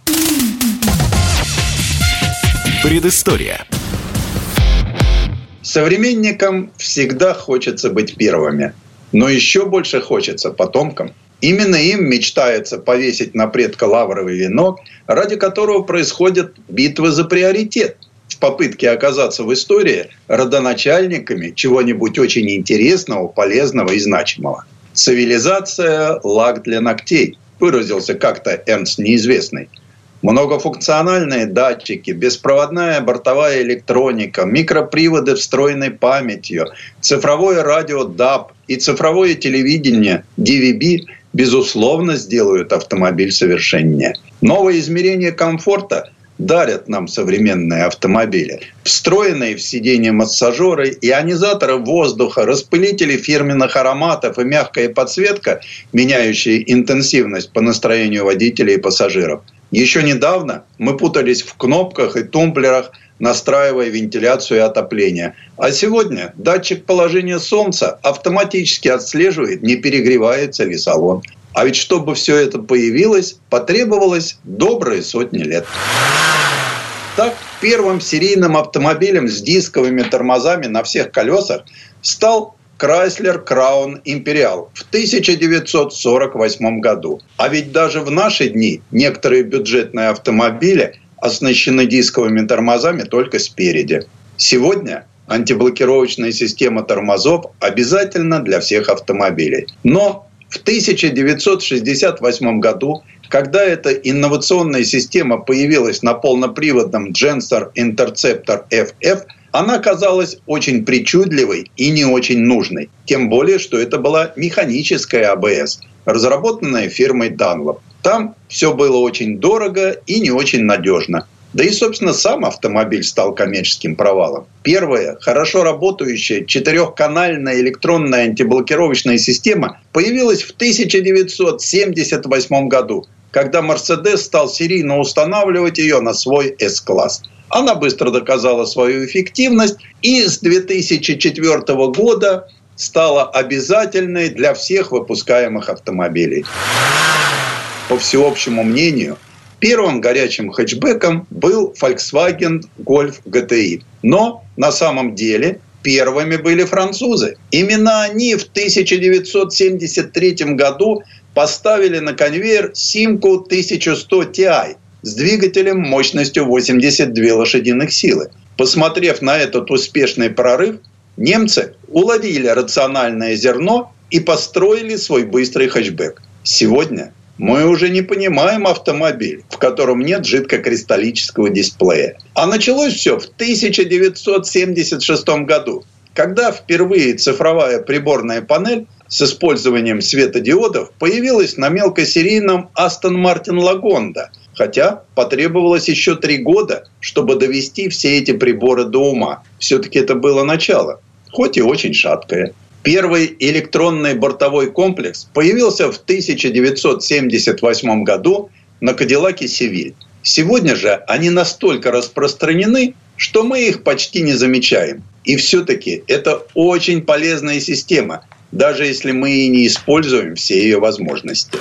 Предыстория. Современникам всегда хочется быть первыми, но еще больше хочется потомкам. Именно им мечтается повесить на предка лавровый венок, ради которого происходят битвы за приоритет в попытке оказаться в истории родоначальниками чего-нибудь очень интересного, полезного и значимого. Цивилизация – лак для ногтей выразился как-то Эрнст Неизвестный. Многофункциональные датчики, беспроводная бортовая электроника, микроприводы встроенной памятью, цифровое радио DAB и цифровое телевидение DVB безусловно сделают автомобиль совершеннее. Новое измерение комфорта – дарят нам современные автомобили. Встроенные в сиденье массажеры, ионизаторы воздуха, распылители фирменных ароматов и мягкая подсветка, меняющие интенсивность по настроению водителей и пассажиров. Еще недавно мы путались в кнопках и тумблерах, настраивая вентиляцию и отопление. А сегодня датчик положения солнца автоматически отслеживает, не перегревается ли салон. А ведь чтобы все это появилось, потребовалось добрые сотни лет. Так, первым серийным автомобилем с дисковыми тормозами на всех колесах стал Chrysler Crown Imperial в 1948 году. А ведь даже в наши дни некоторые бюджетные автомобили оснащены дисковыми тормозами только спереди. Сегодня антиблокировочная система тормозов обязательна для всех автомобилей. Но в 1968 году, когда эта инновационная система появилась на полноприводном Genstar Interceptor FF, она казалась очень причудливой и не очень нужной. Тем более, что это была механическая АБС, разработанная фирмой Dunlop. Там все было очень дорого и не очень надежно. Да и, собственно, сам автомобиль стал коммерческим провалом. Первая, хорошо работающая четырехканальная электронная антиблокировочная система появилась в 1978 году, когда Мерседес стал серийно устанавливать ее на свой S-класс. Она быстро доказала свою эффективность и с 2004 года стала обязательной для всех выпускаемых автомобилей. По всеобщему мнению, Первым горячим хэтчбеком был Volkswagen Golf GTI. Но на самом деле первыми были французы. Именно они в 1973 году поставили на конвейер Simco 1100 Ti с двигателем мощностью 82 лошадиных силы. Посмотрев на этот успешный прорыв, немцы уловили рациональное зерно и построили свой быстрый хэтчбэк. Сегодня мы уже не понимаем автомобиль, в котором нет жидкокристаллического дисплея. А началось все в 1976 году, когда впервые цифровая приборная панель с использованием светодиодов появилась на мелкосерийном Aston Martin Lagonda, хотя потребовалось еще три года, чтобы довести все эти приборы до ума. Все-таки это было начало, хоть и очень шаткое. Первый электронный бортовой комплекс появился в 1978 году на Кадиллаке «Севиль». Сегодня же они настолько распространены, что мы их почти не замечаем. И все-таки это очень полезная система, даже если мы и не используем все ее возможности.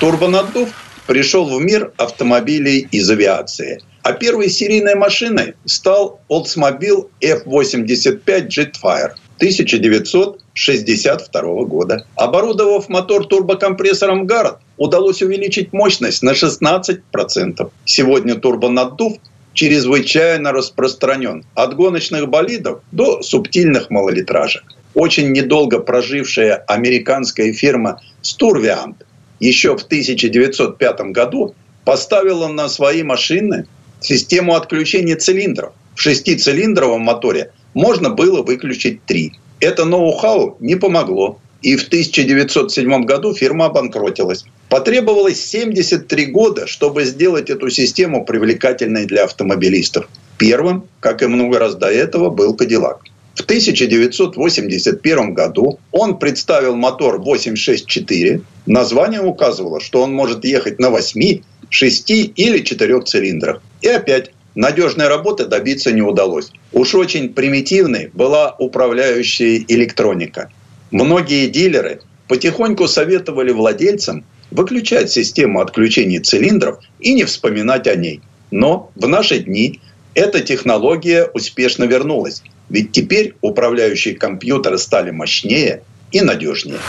Турбонаддув пришел в мир автомобилей из авиации. А первой серийной машиной стал Oldsmobile F-85 Jetfire – 1962 года. Оборудовав мотор турбокомпрессором Гаррет, удалось увеличить мощность на 16%. Сегодня турбонаддув чрезвычайно распространен от гоночных болидов до субтильных малолитражек. Очень недолго прожившая американская фирма Sturviant еще в 1905 году поставила на свои машины систему отключения цилиндров. В шестицилиндровом моторе можно было выключить три. Это ноу-хау не помогло. И в 1907 году фирма обанкротилась. Потребовалось 73 года, чтобы сделать эту систему привлекательной для автомобилистов. Первым, как и много раз до этого, был Кадиллак. В 1981 году он представил мотор 864. Название указывало, что он может ехать на 8, 6 или 4 цилиндрах. И опять надежной работы добиться не удалось. Уж очень примитивной была управляющая электроника. Многие дилеры потихоньку советовали владельцам выключать систему отключения цилиндров и не вспоминать о ней. Но в наши дни эта технология успешно вернулась. Ведь теперь управляющие компьютеры стали мощнее и надежнее.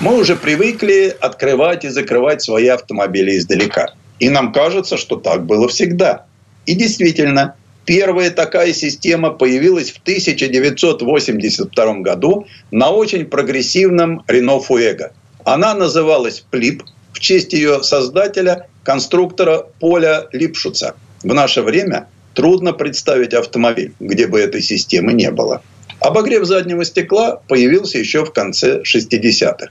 Мы уже привыкли открывать и закрывать свои автомобили издалека – и нам кажется, что так было всегда. И действительно, первая такая система появилась в 1982 году на очень прогрессивном Renault Fuego. Она называлась Плип в честь ее создателя, конструктора Поля Липшуца. В наше время трудно представить автомобиль, где бы этой системы не было. Обогрев заднего стекла появился еще в конце 60-х.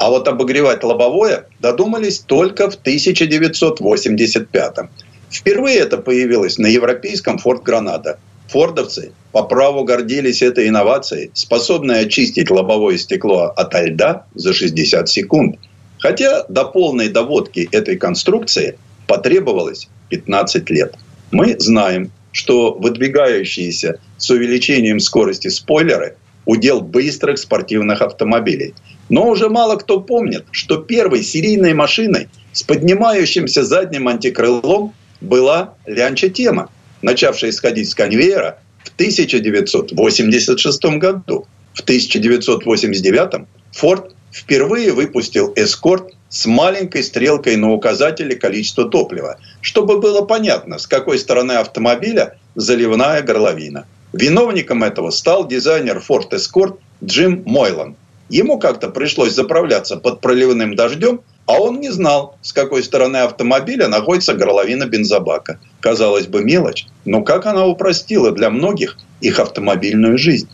А вот обогревать лобовое додумались только в 1985 -м. Впервые это появилось на европейском Ford Granada. Фордовцы по праву гордились этой инновацией, способной очистить лобовое стекло от льда за 60 секунд. Хотя до полной доводки этой конструкции потребовалось 15 лет. Мы знаем, что выдвигающиеся с увеличением скорости спойлеры – удел быстрых спортивных автомобилей – но уже мало кто помнит, что первой серийной машиной с поднимающимся задним антикрылом была лянча-тема, начавшая исходить с конвейера в 1986 году. В 1989 Ford впервые выпустил «Эскорт» с маленькой стрелкой на указателе количества топлива, чтобы было понятно, с какой стороны автомобиля заливная горловина. Виновником этого стал дизайнер Ford Escort Джим Мойлан, Ему как-то пришлось заправляться под проливным дождем, а он не знал, с какой стороны автомобиля находится горловина бензобака. Казалось бы, мелочь, но как она упростила для многих их автомобильную жизнь.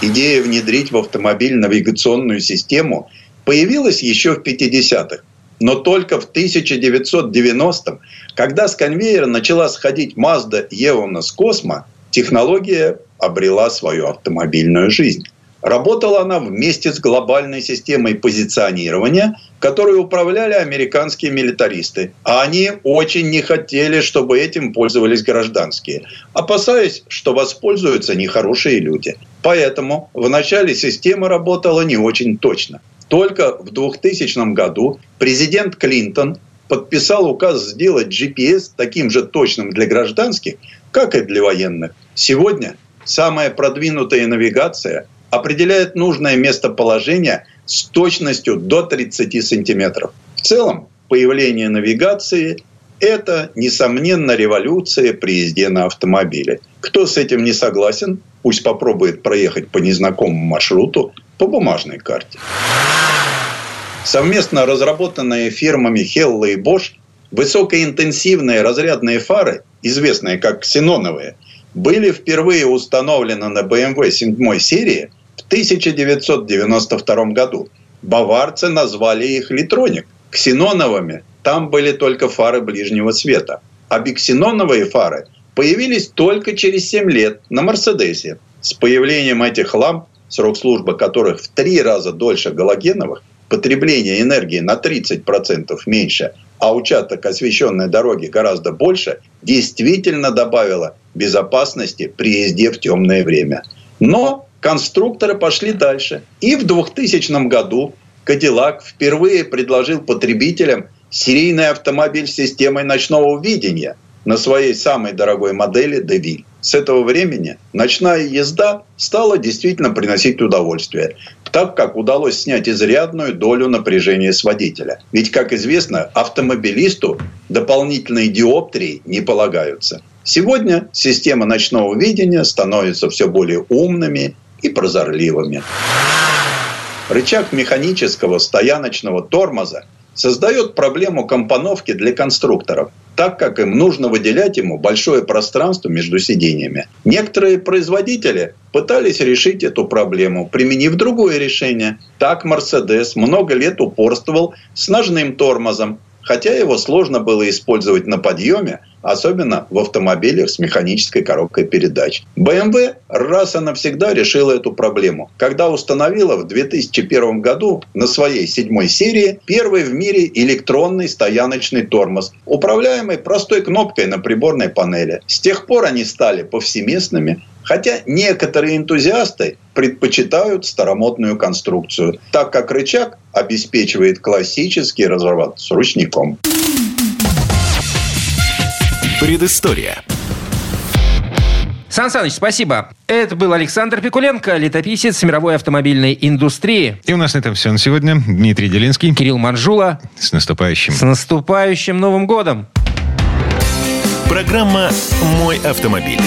Идея внедрить в автомобиль навигационную систему появилась еще в 50-х. Но только в 1990-м, когда с конвейера начала сходить Mazda Eonos Cosmo, технология обрела свою автомобильную жизнь. Работала она вместе с глобальной системой позиционирования, которой управляли американские милитаристы. А они очень не хотели, чтобы этим пользовались гражданские, опасаясь, что воспользуются нехорошие люди. Поэтому в начале система работала не очень точно. Только в 2000 году президент Клинтон подписал указ сделать GPS таким же точным для гражданских, как и для военных. Сегодня самая продвинутая навигация определяет нужное местоположение с точностью до 30 сантиметров. В целом, появление навигации – это, несомненно, революция при езде на автомобиле. Кто с этим не согласен, пусть попробует проехать по незнакомому маршруту по бумажной карте. Совместно разработанные фирмами Hella и Bosch высокоинтенсивные разрядные фары, известные как ксеноновые, были впервые установлены на BMW 7 серии 1992 году. Баварцы назвали их «Литроник». Ксеноновыми там были только фары ближнего света. А биксеноновые фары появились только через 7 лет на «Мерседесе». С появлением этих ламп, срок службы которых в три раза дольше галогеновых, потребление энергии на 30% меньше, а участок освещенной дороги гораздо больше, действительно добавило безопасности при езде в темное время. Но конструкторы пошли дальше. И в 2000 году Кадиллак впервые предложил потребителям серийный автомобиль с системой ночного видения на своей самой дорогой модели Девиль. С этого времени ночная езда стала действительно приносить удовольствие, так как удалось снять изрядную долю напряжения с водителя. Ведь, как известно, автомобилисту дополнительные диоптрии не полагаются. Сегодня система ночного видения становится все более умными и прозорливыми. Рычаг механического стояночного тормоза создает проблему компоновки для конструкторов, так как им нужно выделять ему большое пространство между сиденьями. Некоторые производители пытались решить эту проблему, применив другое решение. Так Mercedes много лет упорствовал с ножным тормозом, хотя его сложно было использовать на подъеме, особенно в автомобилях с механической коробкой передач. BMW раз и навсегда решила эту проблему, когда установила в 2001 году на своей седьмой серии первый в мире электронный стояночный тормоз, управляемый простой кнопкой на приборной панели. С тех пор они стали повсеместными, Хотя некоторые энтузиасты предпочитают старомодную конструкцию, так как рычаг обеспечивает классический разворот с ручником. Предыстория. Сан Саныч, спасибо. Это был Александр Пикуленко, летописец мировой автомобильной индустрии. И у нас на этом все на сегодня. Дмитрий Делинский. Кирилл Манжула. С наступающим. С наступающим Новым годом. Программа «Мой автомобиль».